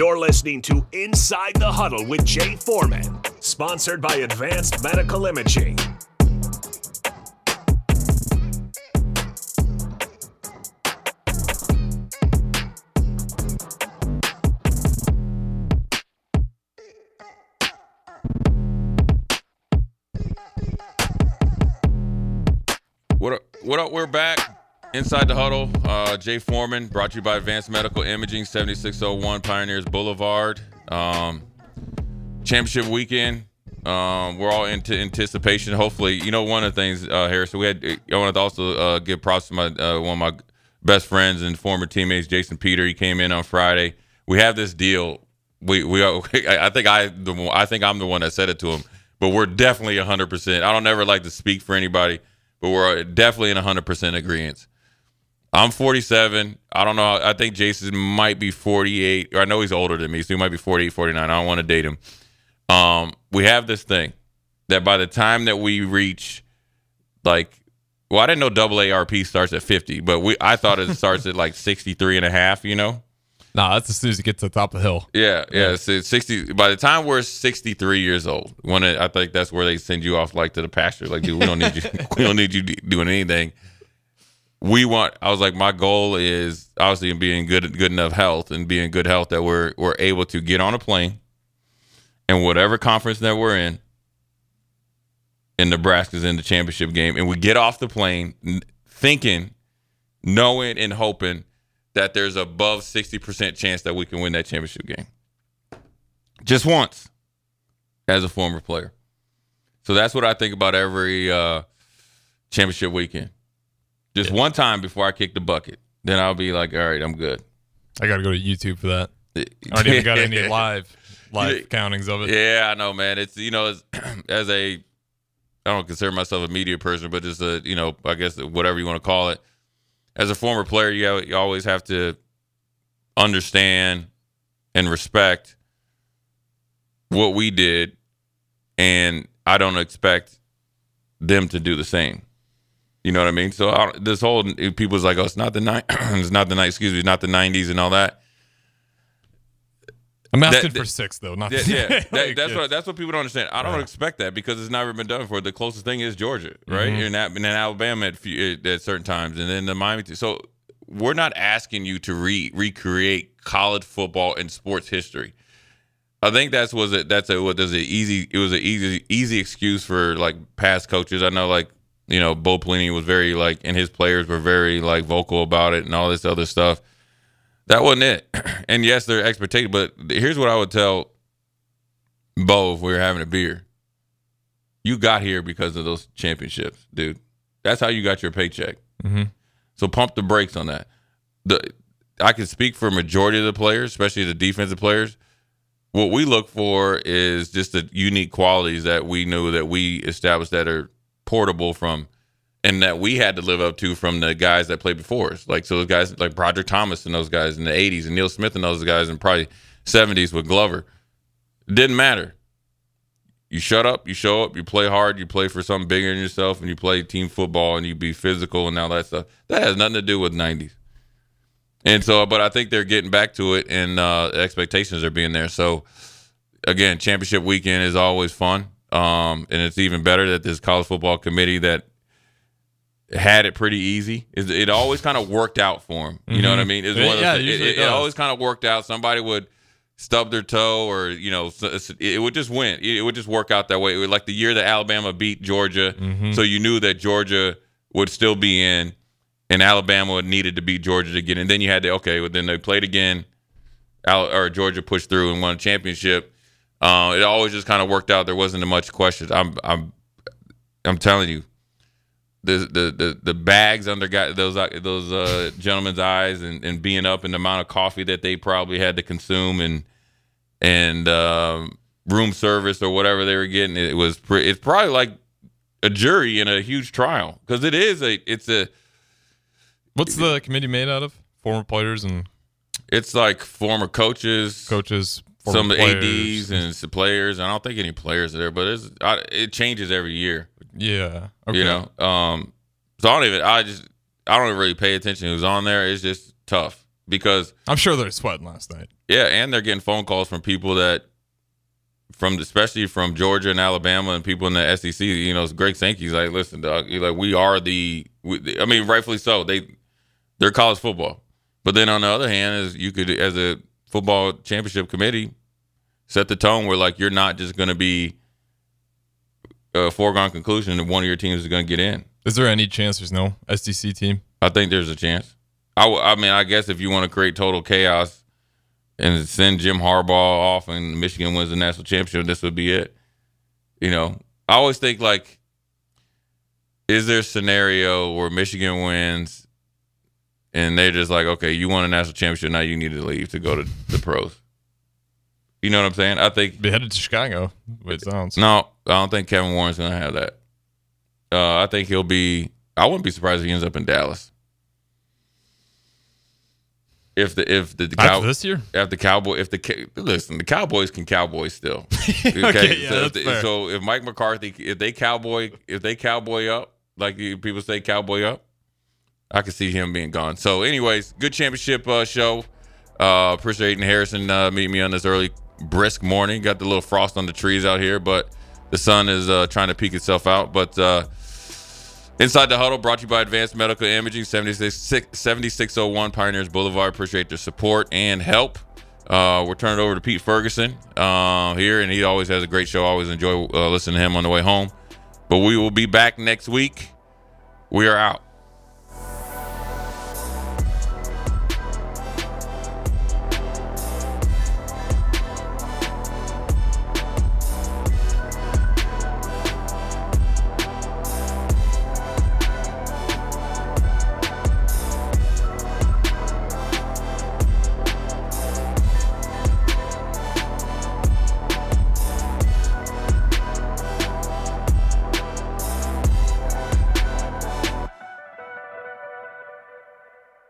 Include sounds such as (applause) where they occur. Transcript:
You're listening to Inside the Huddle with Jay Foreman, sponsored by Advanced Medical Imaging. What up? What up? We're back inside the huddle. Uh, Jay Foreman, brought to you by Advanced Medical Imaging, 7601 Pioneers Boulevard. Um, championship weekend. Um, we're all into anticipation. Hopefully, you know one of the things, uh, Harrison. We had. I wanted to also uh, give props to my uh, one of my best friends and former teammates, Jason Peter. He came in on Friday. We have this deal. We we. (laughs) I think I the I think I'm the one that said it to him. But we're definitely 100. percent I don't ever like to speak for anybody, but we're definitely in 100 percent agreement. I'm 47. I don't know. I think Jason might be 48. Or I know he's older than me, so he might be 48, 49. I don't want to date him. Um, we have this thing that by the time that we reach, like, well, I didn't know double ARP starts at 50, but we I thought it starts at like 63 and a half, you know? Nah, that's as soon as you get to the top of the hill. Yeah, yeah. So it's 60. By the time we're 63 years old, when it, I think that's where they send you off like to the pasture. Like, dude, we don't need you. (laughs) we don't need you doing anything. We want. I was like, my goal is obviously being good, good enough health, and being good health that we're we're able to get on a plane, and whatever conference that we're in, and Nebraska's in the championship game, and we get off the plane thinking, knowing, and hoping that there's above 60% chance that we can win that championship game. Just once as a former player. So that's what I think about every uh, championship weekend. Just one time before I kick the bucket. Then I'll be like, all right, I'm good. I got to go to YouTube for that. I don't even got (laughs) any live live countings of it. Yeah, I know, man. It's you know, as, (clears throat) as a I don't consider myself a media person, but just a you know, I guess whatever you want to call it. As a former player, you have, you always have to understand and respect what we did, and I don't expect them to do the same. You know what I mean? So I, this whole people's like, oh, it's not the night, (clears throat) it's not the night, excuse me, it's not the '90s and all that. I'm asking That- for six though, not Yeah, yeah. (laughs) That- like, that's yeah. what that's what people don't understand. I don't expect that because it's never been done before. The closest thing is Georgia, right? Mm-hmm. And, that, and then Alabama at, few, at certain times, and then the Miami. So we're not asking you to re- recreate college football and sports history. I think that's was it. That's a what does it easy. It was an easy easy excuse for like past coaches. I know like you know Bo Pelini was very like and his players were very like vocal about it and all this other stuff. That wasn't it. (clears throat) And yes, they're expectations, but here's what I would tell Bo if we were having a beer. You got here because of those championships, dude. That's how you got your paycheck. Mhm. So pump the brakes on that. The I can speak for a majority of the players, especially the defensive players. What we look for is just the unique qualities that we knew that we established that are portable from and that we had to live up to from the guys that played before us. Like so those guys like Broderick Thomas and those guys in the 80s and Neil Smith and those guys in probably 70s with Glover. It didn't matter. You shut up, you show up, you play hard, you play for something bigger than yourself, and you play team football and you be physical and all that stuff. That has nothing to do with 90s. And so, but I think they're getting back to it, and uh, expectations are being there. So, again, championship weekend is always fun, um, and it's even better that this college football committee that had it pretty easy. It, it always kind of worked out for them. You know what I mean? It's Yeah, it, it, it it always kind of worked out. Somebody would stub their toe, or you know, it would just win. It would just work out that way. It was like the year that Alabama beat Georgia, Mm-hmm. so you knew that Georgia would still be in, and Alabama needed to beat Georgia to get in. Then you had to okay, well, then they played again. Al, or Georgia pushed through and won a championship. Uh, it always just kind of worked out. There wasn't much questions. I'm I'm I'm telling you, the the the, the bags under guy, those those uh, gentlemen's eyes and, and being up and the amount of coffee that they probably had to consume and and um, room service or whatever they were getting. It was pre- it's probably like a jury in a huge trial because it is a it's a What's the committee made out of? Former players and it's like former coaches, coaches, some players. ads and some players. I don't think any players are there, but it's I, it changes every year. yeah. Okay. You know, um, so I don't even. I just I don't really pay attention who's on there. It's just tough. because I'm sure they're sweating last night. Yeah, and they're getting phone calls from people that from especially from Georgia and Alabama and people in the SEC. You know, Greg Sankey's like, listen, dog, like we are the. We, I mean, rightfully so. They they're college football, but then on the other hand, is you could as a football championship committee set the tone where like you're not just going to be a foregone conclusion that one of your teams is going to get in. Is there any chance there's no SEC team? I think there's a chance. I, I mean, I guess if you want to create total chaos and send Jim Harbaugh off and Michigan wins the national championship, this would be it. You know, I always think like, is there a scenario where Michigan wins and they're just like, okay, you won a national championship, now you need to leave to go to the pros? You know what I'm saying? I think be headed to Chicago. It sounds. No, I don't think Kevin Warren's to have that. Uh, I think he'll be. I wouldn't be surprised if he ends up in Dallas. If the if the, the cow, this year if the cowboy if the listen the Cowboys can cowboy still (laughs) okay, okay yeah, so, if the, so if Mike McCarthy if they cowboy if they cowboy up like people say cowboy up I can see him being gone so anyways good championship uh, show uh, appreciate Aiden Harrison uh, meeting me on this early brisk morning got the little frost on the trees out here but the sun is uh, trying to peek itself out but uh, Inside the Huddle brought to you by Advanced Medical Imaging, 7601 Pioneers Boulevard. Appreciate their support and help. Uh, we're turning over to Pete Ferguson uh, here, and he always has a great show. I always enjoy uh, listening to him on the way home. But we will be back next week. We are out.